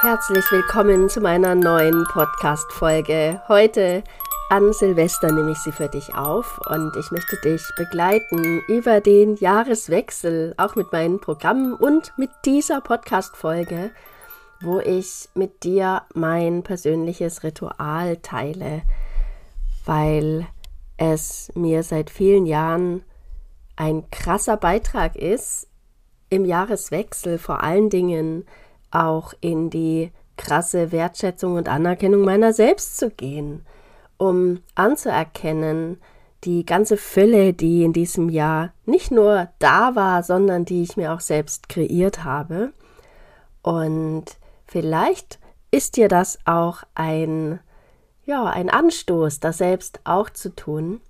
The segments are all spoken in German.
Herzlich willkommen zu meiner neuen Podcast-Folge. Heute an Silvester nehme ich sie für dich auf und ich möchte dich begleiten über den Jahreswechsel, auch mit meinen Programmen und mit dieser Podcast-Folge, wo ich mit dir mein persönliches Ritual teile, weil es mir seit vielen Jahren ein krasser Beitrag ist, im Jahreswechsel vor allen Dingen auch in die krasse Wertschätzung und Anerkennung meiner selbst zu gehen, um anzuerkennen, die ganze Fülle, die in diesem Jahr nicht nur da war, sondern die ich mir auch selbst kreiert habe. Und vielleicht ist dir das auch ein, ja, ein Anstoß, das selbst auch zu tun.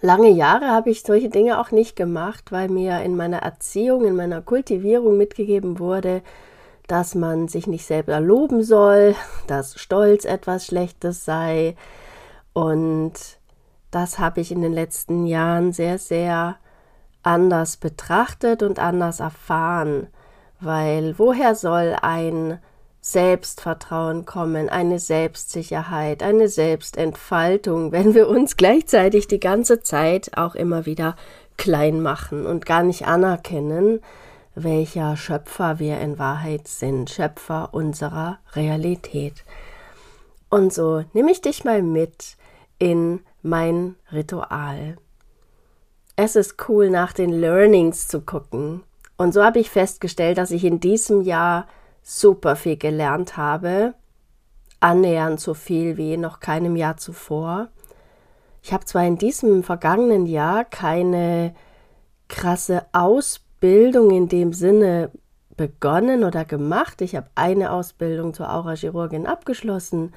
Lange Jahre habe ich solche Dinge auch nicht gemacht, weil mir in meiner Erziehung, in meiner Kultivierung mitgegeben wurde, dass man sich nicht selber loben soll, dass Stolz etwas Schlechtes sei. Und das habe ich in den letzten Jahren sehr, sehr anders betrachtet und anders erfahren, weil woher soll ein Selbstvertrauen kommen, eine Selbstsicherheit, eine Selbstentfaltung, wenn wir uns gleichzeitig die ganze Zeit auch immer wieder klein machen und gar nicht anerkennen, welcher Schöpfer wir in Wahrheit sind, Schöpfer unserer Realität. Und so nehme ich dich mal mit in mein Ritual. Es ist cool, nach den Learnings zu gucken. Und so habe ich festgestellt, dass ich in diesem Jahr super viel gelernt habe, annähernd so viel wie noch keinem Jahr zuvor. Ich habe zwar in diesem vergangenen Jahr keine krasse Ausbildung Bildung in dem Sinne begonnen oder gemacht. Ich habe eine Ausbildung zur Aurachirurgin abgeschlossen,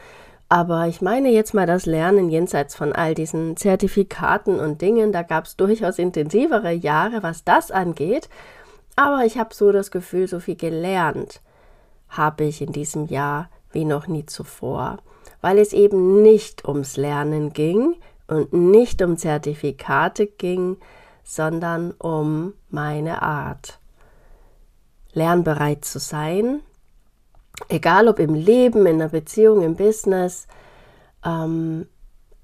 aber ich meine jetzt mal das Lernen jenseits von all diesen Zertifikaten und Dingen. Da gab es durchaus intensivere Jahre, was das angeht. Aber ich habe so das Gefühl, so viel gelernt habe ich in diesem Jahr wie noch nie zuvor, weil es eben nicht ums Lernen ging und nicht um Zertifikate ging, sondern um meine Art. Lernbereit zu sein, egal ob im Leben, in der Beziehung, im Business. Ähm,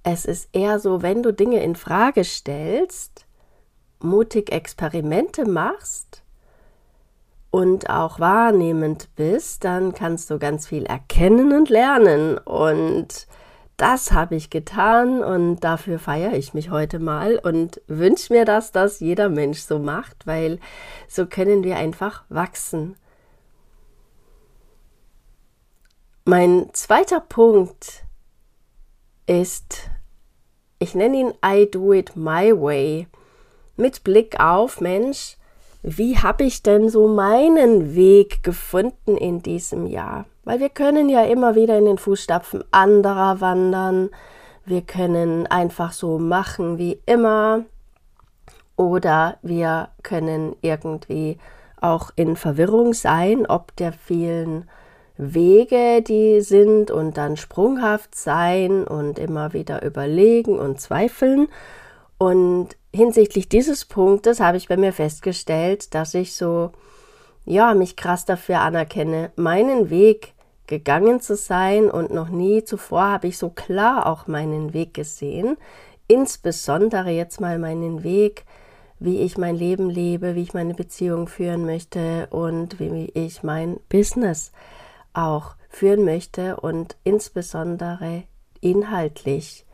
es ist eher so, wenn du Dinge in Frage stellst, mutig Experimente machst und auch wahrnehmend bist, dann kannst du ganz viel erkennen und lernen und das habe ich getan und dafür feiere ich mich heute mal und wünsche mir, dass das jeder Mensch so macht, weil so können wir einfach wachsen. Mein zweiter Punkt ist, ich nenne ihn I do it my way, mit Blick auf Mensch, wie habe ich denn so meinen Weg gefunden in diesem Jahr? Weil wir können ja immer wieder in den Fußstapfen anderer wandern. Wir können einfach so machen wie immer. Oder wir können irgendwie auch in Verwirrung sein, ob der vielen Wege, die sind und dann sprunghaft sein und immer wieder überlegen und zweifeln. Und hinsichtlich dieses Punktes habe ich bei mir festgestellt, dass ich so ja, mich krass dafür anerkenne, meinen Weg gegangen zu sein und noch nie zuvor habe ich so klar auch meinen Weg gesehen, insbesondere jetzt mal meinen Weg, wie ich mein Leben lebe, wie ich meine Beziehung führen möchte und wie ich mein Business auch führen möchte und insbesondere inhaltlich.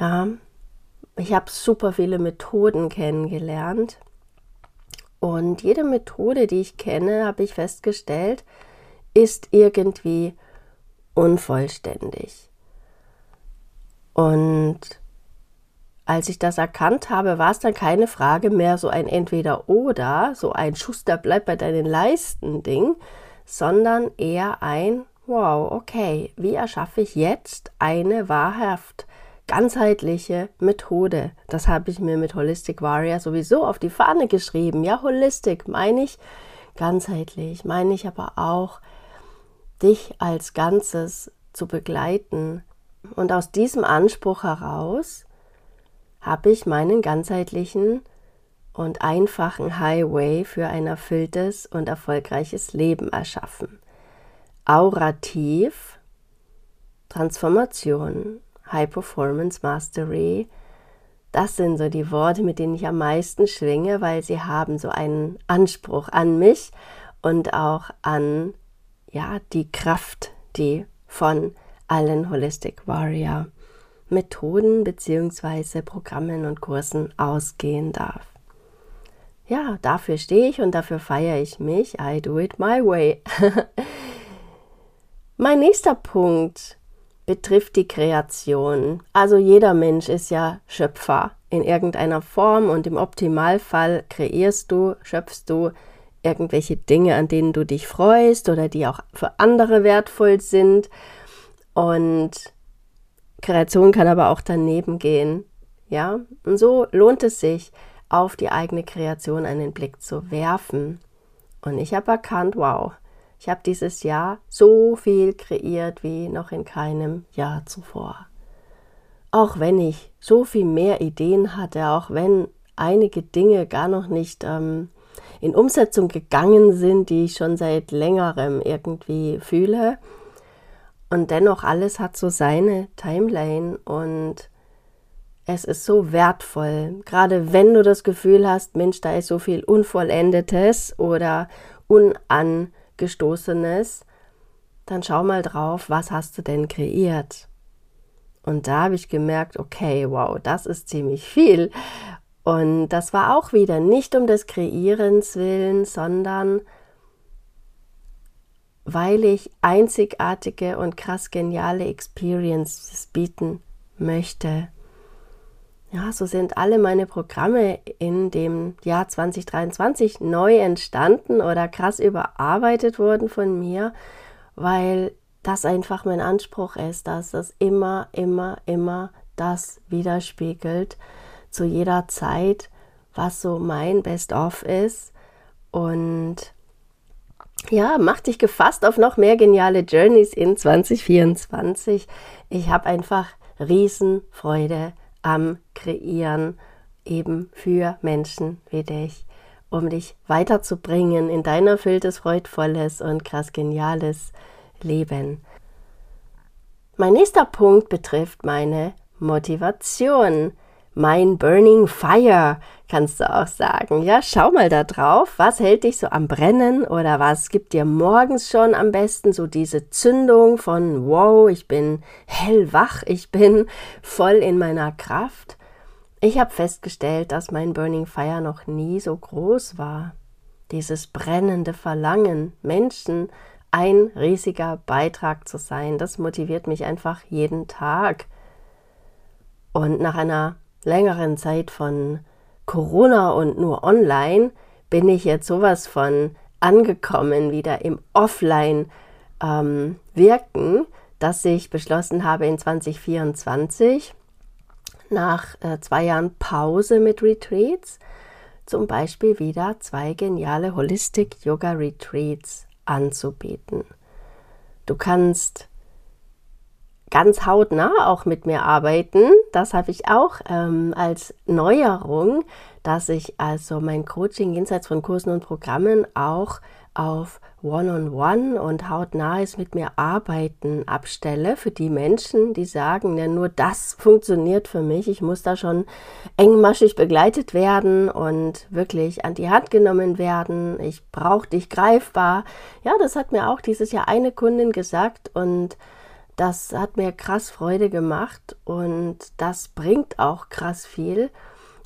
Ja, ich habe super viele Methoden kennengelernt und jede Methode, die ich kenne, habe ich festgestellt, ist irgendwie unvollständig. Und als ich das erkannt habe, war es dann keine Frage mehr so ein Entweder-Oder, so ein Schuster bleibt bei deinen Leisten-Ding, sondern eher ein Wow, okay, wie erschaffe ich jetzt eine wahrhaft ganzheitliche Methode. Das habe ich mir mit Holistic Warrior sowieso auf die Fahne geschrieben. Ja, Holistic meine ich ganzheitlich, meine ich aber auch, dich als Ganzes zu begleiten. Und aus diesem Anspruch heraus habe ich meinen ganzheitlichen und einfachen Highway für ein erfülltes und erfolgreiches Leben erschaffen. Aurativ, Transformation, High Performance Mastery, das sind so die Worte, mit denen ich am meisten schwinge, weil sie haben so einen Anspruch an mich und auch an ja, die Kraft, die von allen Holistic Warrior Methoden bzw. Programmen und Kursen ausgehen darf. Ja, dafür stehe ich und dafür feiere ich mich. I do it my way. mein nächster Punkt betrifft die Kreation. Also jeder Mensch ist ja Schöpfer in irgendeiner Form und im Optimalfall kreierst du, schöpfst du irgendwelche Dinge, an denen du dich freust oder die auch für andere wertvoll sind. Und Kreation kann aber auch daneben gehen. Ja, und so lohnt es sich, auf die eigene Kreation einen Blick zu werfen. Und ich habe erkannt, wow, ich habe dieses Jahr so viel kreiert wie noch in keinem Jahr zuvor. Auch wenn ich so viel mehr Ideen hatte, auch wenn einige Dinge gar noch nicht ähm, in Umsetzung gegangen sind, die ich schon seit längerem irgendwie fühle. Und dennoch alles hat so seine Timeline und es ist so wertvoll, gerade wenn du das Gefühl hast, Mensch, da ist so viel Unvollendetes oder Unangestoßenes, dann schau mal drauf, was hast du denn kreiert? Und da habe ich gemerkt, okay, wow, das ist ziemlich viel. Und das war auch wieder nicht um des Kreierens willen, sondern weil ich einzigartige und krass geniale Experiences bieten möchte. Ja, so sind alle meine Programme in dem Jahr 2023 neu entstanden oder krass überarbeitet worden von mir, weil das einfach mein Anspruch ist, dass das immer, immer, immer das widerspiegelt, zu jeder Zeit, was so mein Best-of ist. Und ja, mach dich gefasst auf noch mehr geniale Journeys in 2024. Ich habe einfach Riesenfreude am Kreieren eben für Menschen wie dich, um dich weiterzubringen in dein erfülltes, freudvolles und krass geniales Leben. Mein nächster Punkt betrifft meine Motivation mein Burning Fire, kannst du auch sagen. Ja, schau mal da drauf. Was hält dich so am Brennen oder was gibt dir morgens schon am besten so diese Zündung von wow, ich bin hellwach, ich bin voll in meiner Kraft? Ich habe festgestellt, dass mein Burning Fire noch nie so groß war. Dieses brennende Verlangen, Menschen ein riesiger Beitrag zu sein, das motiviert mich einfach jeden Tag. Und nach einer längeren Zeit von Corona und nur online bin ich jetzt sowas von angekommen, wieder im Offline ähm, wirken, dass ich beschlossen habe in 2024 nach äh, zwei Jahren Pause mit Retreats zum Beispiel wieder zwei geniale Holistic Yoga Retreats anzubieten. Du kannst ganz hautnah auch mit mir arbeiten. Das habe ich auch ähm, als Neuerung, dass ich also mein Coaching jenseits von Kursen und Programmen auch auf One-on-One -on -One und hautnahes mit mir arbeiten abstelle für die Menschen, die sagen, ja, nur das funktioniert für mich. Ich muss da schon engmaschig begleitet werden und wirklich an die Hand genommen werden. Ich brauche dich greifbar. Ja, das hat mir auch dieses Jahr eine Kundin gesagt und das hat mir krass Freude gemacht und das bringt auch krass viel.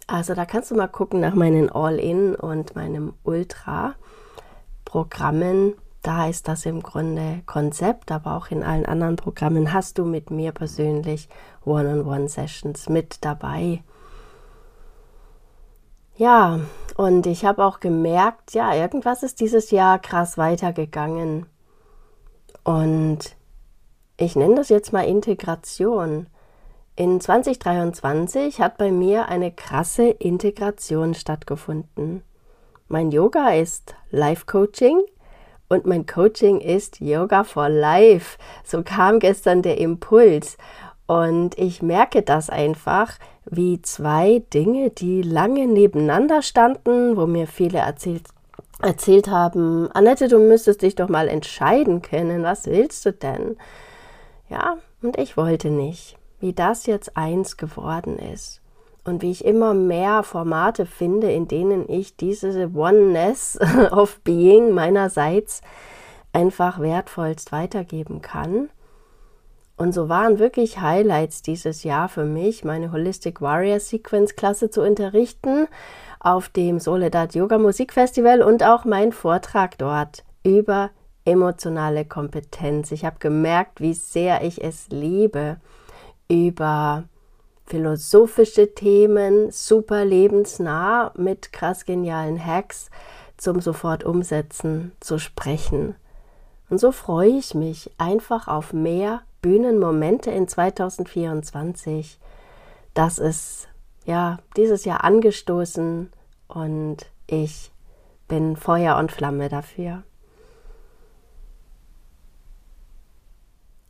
Also da kannst du mal gucken nach meinen All-In und meinem Ultra-Programmen. Da ist das im Grunde Konzept, aber auch in allen anderen Programmen hast du mit mir persönlich One-on-One-Sessions mit dabei. Ja, und ich habe auch gemerkt, ja, irgendwas ist dieses Jahr krass weitergegangen. Und ich nenne das jetzt mal Integration. In 2023 hat bei mir eine krasse Integration stattgefunden. Mein Yoga ist Life Coaching und mein Coaching ist Yoga for Life. So kam gestern der Impuls. Und ich merke das einfach, wie zwei Dinge, die lange nebeneinander standen, wo mir viele erzählt, erzählt haben, Annette, du müsstest dich doch mal entscheiden können, was willst du denn? Ja, und ich wollte nicht, wie das jetzt eins geworden ist und wie ich immer mehr Formate finde, in denen ich diese Oneness of Being meinerseits einfach wertvollst weitergeben kann. Und so waren wirklich Highlights dieses Jahr für mich, meine Holistic Warrior Sequence Klasse zu unterrichten auf dem Soledad Yoga Musikfestival und auch mein Vortrag dort über emotionale Kompetenz. Ich habe gemerkt, wie sehr ich es liebe, über philosophische Themen, super lebensnah mit krass genialen Hacks zum sofort umsetzen zu sprechen. Und so freue ich mich einfach auf mehr Bühnenmomente in 2024. Das ist ja dieses Jahr angestoßen und ich bin Feuer und Flamme dafür.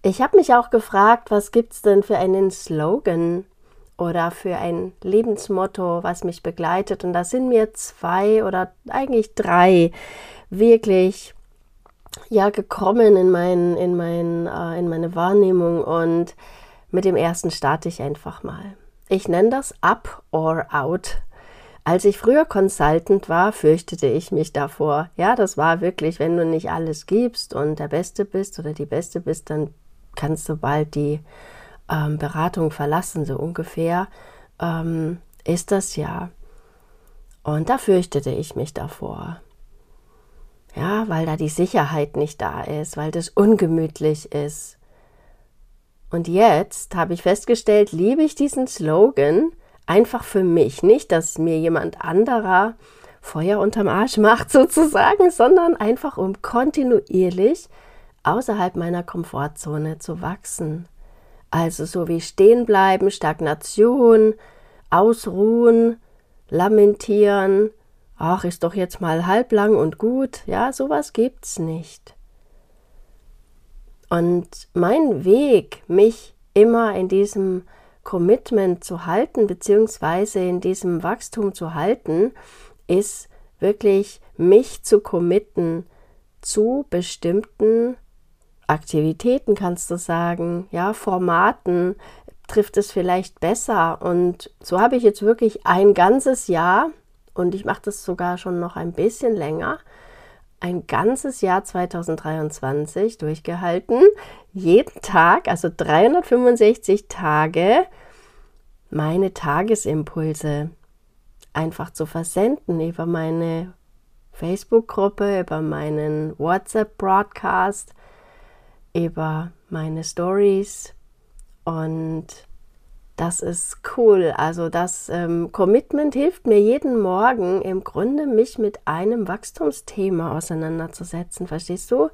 Ich habe mich auch gefragt, was gibt es denn für einen Slogan oder für ein Lebensmotto, was mich begleitet. Und da sind mir zwei oder eigentlich drei wirklich ja gekommen in, mein, in, mein, äh, in meine Wahrnehmung. Und mit dem ersten starte ich einfach mal. Ich nenne das Up or Out. Als ich früher Consultant war, fürchtete ich mich davor. Ja, das war wirklich, wenn du nicht alles gibst und der Beste bist oder die Beste bist, dann kannst du bald die ähm, Beratung verlassen, so ungefähr, ähm, ist das ja. Und da fürchtete ich mich davor. Ja, weil da die Sicherheit nicht da ist, weil das ungemütlich ist. Und jetzt habe ich festgestellt, liebe ich diesen Slogan einfach für mich. Nicht, dass mir jemand anderer Feuer unterm Arsch macht sozusagen, sondern einfach um kontinuierlich außerhalb meiner Komfortzone zu wachsen. Also so wie stehen bleiben, Stagnation, ausruhen, lamentieren, ach, ist doch jetzt mal halblang und gut, ja, sowas gibt's nicht. Und mein Weg, mich immer in diesem Commitment zu halten, beziehungsweise in diesem Wachstum zu halten, ist wirklich mich zu committen zu bestimmten Aktivitäten kannst du sagen, ja, Formaten trifft es vielleicht besser. Und so habe ich jetzt wirklich ein ganzes Jahr, und ich mache das sogar schon noch ein bisschen länger, ein ganzes Jahr 2023 durchgehalten, jeden Tag, also 365 Tage, meine Tagesimpulse einfach zu versenden über meine Facebook-Gruppe, über meinen WhatsApp-Broadcast, über meine Stories und das ist cool. Also das ähm, Commitment hilft mir jeden Morgen im Grunde, mich mit einem Wachstumsthema auseinanderzusetzen. Verstehst du?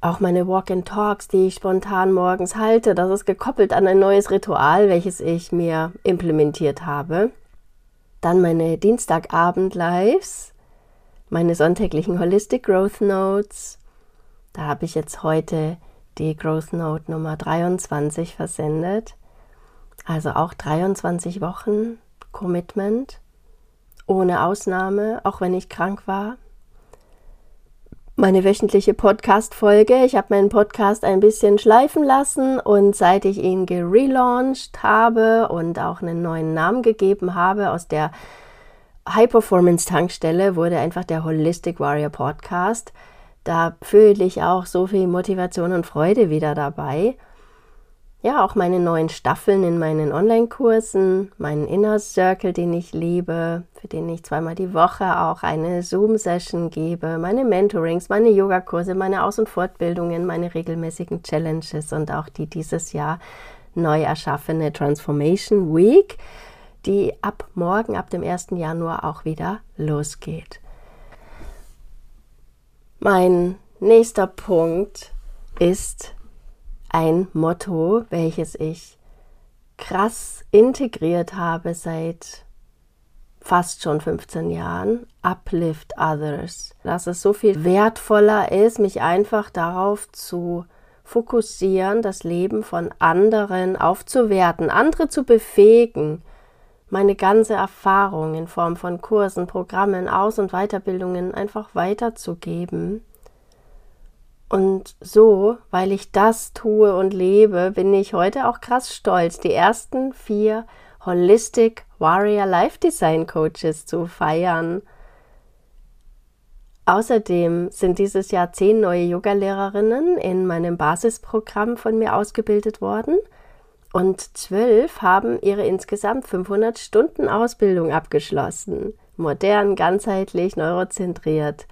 Auch meine Walk-and-Talks, die ich spontan morgens halte, das ist gekoppelt an ein neues Ritual, welches ich mir implementiert habe. Dann meine Dienstagabend-Lives, meine sonntäglichen Holistic Growth Notes, da habe ich jetzt heute die Growth Note Nummer 23 versendet. Also auch 23 Wochen Commitment, ohne Ausnahme, auch wenn ich krank war. Meine wöchentliche Podcast-Folge. Ich habe meinen Podcast ein bisschen schleifen lassen und seit ich ihn gelauncht habe und auch einen neuen Namen gegeben habe aus der High Performance Tankstelle, wurde einfach der Holistic Warrior Podcast. Da fühle ich auch so viel Motivation und Freude wieder dabei. Ja, auch meine neuen Staffeln in meinen Online-Kursen, meinen Inner Circle, den ich liebe, für den ich zweimal die Woche auch eine Zoom-Session gebe, meine Mentorings, meine Yogakurse, meine Aus- und Fortbildungen, meine regelmäßigen Challenges und auch die dieses Jahr neu erschaffene Transformation Week, die ab morgen, ab dem 1. Januar auch wieder losgeht. Mein nächster Punkt ist ein Motto, welches ich krass integriert habe seit fast schon 15 Jahren, Uplift Others. Dass es so viel wertvoller ist, mich einfach darauf zu fokussieren, das Leben von anderen aufzuwerten, andere zu befähigen, meine ganze Erfahrung in Form von Kursen, Programmen, Aus- und Weiterbildungen einfach weiterzugeben. Und so, weil ich das tue und lebe, bin ich heute auch krass stolz, die ersten vier Holistic Warrior Life Design Coaches zu feiern. Außerdem sind dieses Jahr zehn neue Yogalehrerinnen in meinem Basisprogramm von mir ausgebildet worden und zwölf haben ihre insgesamt 500 Stunden Ausbildung abgeschlossen. Modern, ganzheitlich, neurozentriert.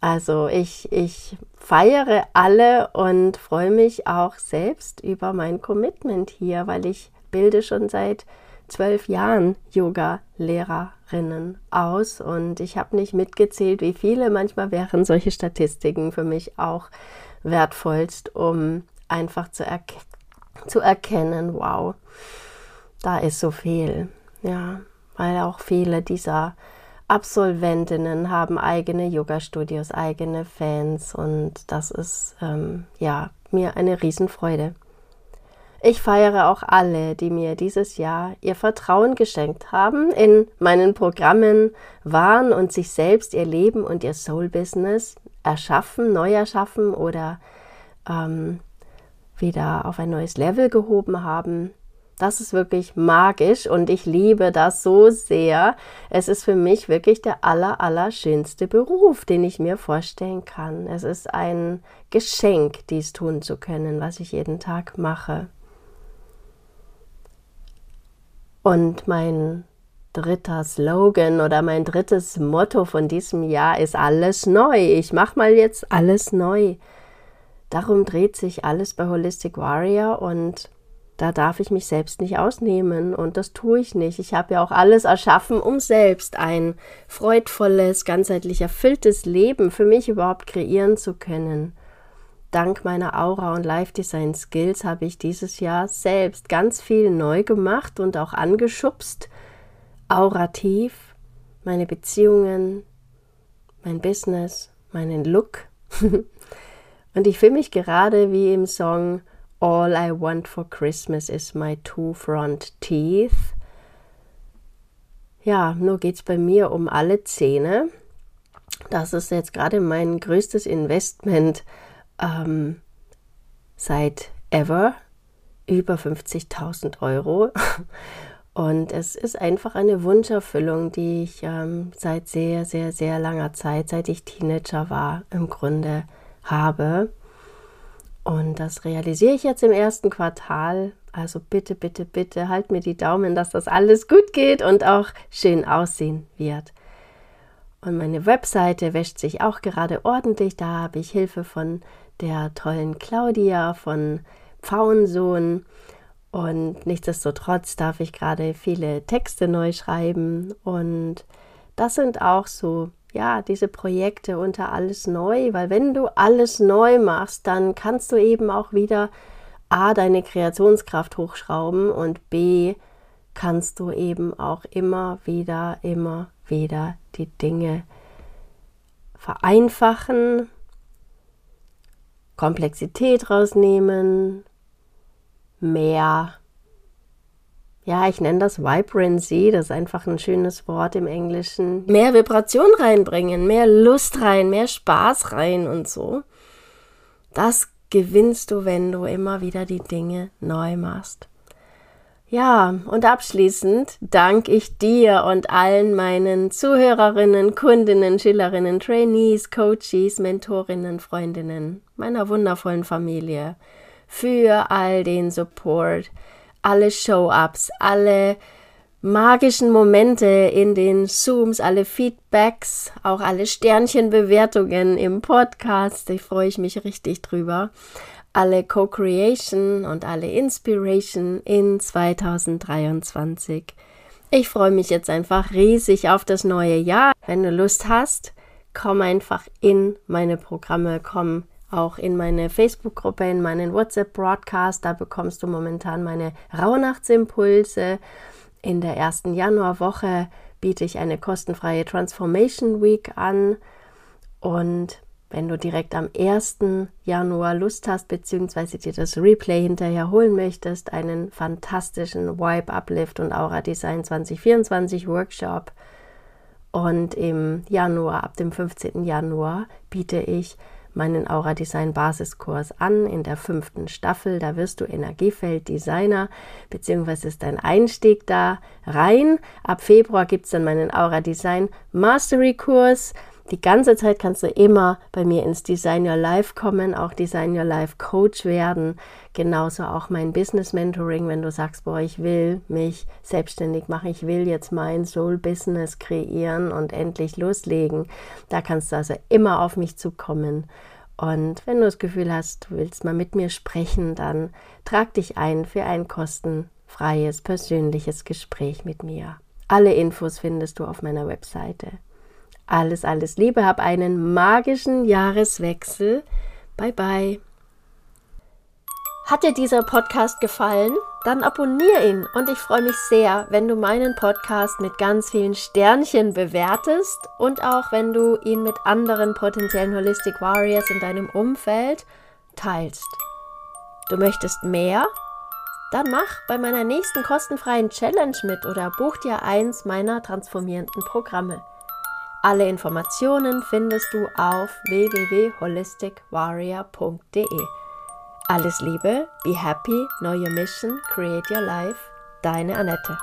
Also ich, ich feiere alle und freue mich auch selbst über mein Commitment hier, weil ich bilde schon seit zwölf Jahren Yoga-Lehrerinnen aus und ich habe nicht mitgezählt, wie viele. Manchmal wären solche Statistiken für mich auch wertvollst, um einfach zu, erke zu erkennen, wow, da ist so viel. Ja, weil auch viele dieser Absolventinnen haben eigene Yoga-Studios, eigene Fans und das ist ähm, ja mir eine Riesenfreude. Ich feiere auch alle, die mir dieses Jahr ihr Vertrauen geschenkt haben, in meinen Programmen waren und sich selbst ihr Leben und ihr Soul-Business erschaffen, neu erschaffen oder ähm, wieder auf ein neues Level gehoben haben. Das ist wirklich magisch und ich liebe das so sehr. Es ist für mich wirklich der aller, aller schönste Beruf, den ich mir vorstellen kann. Es ist ein Geschenk, dies tun zu können, was ich jeden Tag mache. Und mein dritter Slogan oder mein drittes Motto von diesem Jahr ist alles neu. Ich mache mal jetzt alles neu. Darum dreht sich alles bei Holistic Warrior und da darf ich mich selbst nicht ausnehmen und das tue ich nicht. Ich habe ja auch alles erschaffen, um selbst ein freudvolles, ganzheitlich erfülltes Leben für mich überhaupt kreieren zu können. Dank meiner Aura und Life Design Skills habe ich dieses Jahr selbst ganz viel neu gemacht und auch angeschubst. Aurativ, meine Beziehungen, mein Business, meinen Look. und ich fühle mich gerade wie im Song All I want for Christmas is my two front teeth. Ja, nur geht es bei mir um alle Zähne. Das ist jetzt gerade mein größtes Investment ähm, seit ever über 50.000 Euro. Und es ist einfach eine Wunscherfüllung, die ich ähm, seit sehr, sehr, sehr langer Zeit, seit ich Teenager war, im Grunde habe. Und das realisiere ich jetzt im ersten Quartal. Also bitte, bitte, bitte, halt mir die Daumen, dass das alles gut geht und auch schön aussehen wird. Und meine Webseite wäscht sich auch gerade ordentlich. Da habe ich Hilfe von der tollen Claudia von Pfauensohn. Und nichtsdestotrotz darf ich gerade viele Texte neu schreiben. Und das sind auch so, ja, diese Projekte unter alles neu, weil wenn du alles neu machst, dann kannst du eben auch wieder A, deine Kreationskraft hochschrauben und B, kannst du eben auch immer wieder, immer wieder die Dinge vereinfachen, Komplexität rausnehmen, mehr, ja, ich nenne das Vibrancy, das ist einfach ein schönes Wort im Englischen, mehr Vibration reinbringen, mehr Lust rein, mehr Spaß rein und so. Das gewinnst du, wenn du immer wieder die Dinge neu machst. Ja, und abschließend danke ich dir und allen meinen Zuhörerinnen, Kundinnen, Schülerinnen, Trainees, Coaches, Mentorinnen, Freundinnen, meiner wundervollen Familie für all den Support, alle Show-ups, alle magischen Momente in den Zooms, alle Feedbacks, auch alle Sternchenbewertungen im Podcast. Da freue ich mich richtig drüber alle Co-Creation und alle Inspiration in 2023. Ich freue mich jetzt einfach riesig auf das neue Jahr. Wenn du Lust hast, komm einfach in meine Programme, komm auch in meine Facebook-Gruppe, in meinen WhatsApp-Broadcast. Da bekommst du momentan meine Rauhnachtsimpulse. In der ersten Januarwoche biete ich eine kostenfreie Transformation Week an und Wenn du direkt am 1. Januar Lust hast, beziehungsweise dir das Replay hinterher holen möchtest, einen fantastischen Vibe Uplift und Aura Design 2024 Workshop. Und im Januar, ab dem 15. Januar, biete ich meinen Aura Design Basiskurs an in der fünften Staffel. Da wirst du Energiefeld Designer, beziehungsweise ist dein Einstieg da rein. Ab Februar gibt es dann meinen Aura Design Mastery Kurs die ganze Zeit kannst du immer bei mir ins Design Your Life kommen, auch Design Your Life Coach werden. Genauso auch mein Business Mentoring, wenn du sagst, boah, ich will mich selbstständig machen, ich will jetzt mein Soul Business kreieren und endlich loslegen. Da kannst du also immer auf mich zukommen. Und wenn du das Gefühl hast, du willst mal mit mir sprechen, dann trag dich ein für ein kostenfreies, persönliches Gespräch mit mir. Alle Infos findest du auf meiner Webseite. Alles, alles Liebe, hab einen magischen Jahreswechsel. Bye bye. Hat dir dieser Podcast gefallen? Dann abonniere ihn und ich freue mich sehr, wenn du meinen Podcast mit ganz vielen Sternchen bewertest und auch wenn du ihn mit anderen potenziellen Holistic Warriors in deinem Umfeld teilst. Du möchtest mehr? Dann mach bei meiner nächsten kostenfreien Challenge mit oder buch dir eins meiner transformierenden Programme. Alle Informationen findest du auf www.holisticwarrior.de. Alles Liebe, be happy, know your mission, create your life. Deine Annette.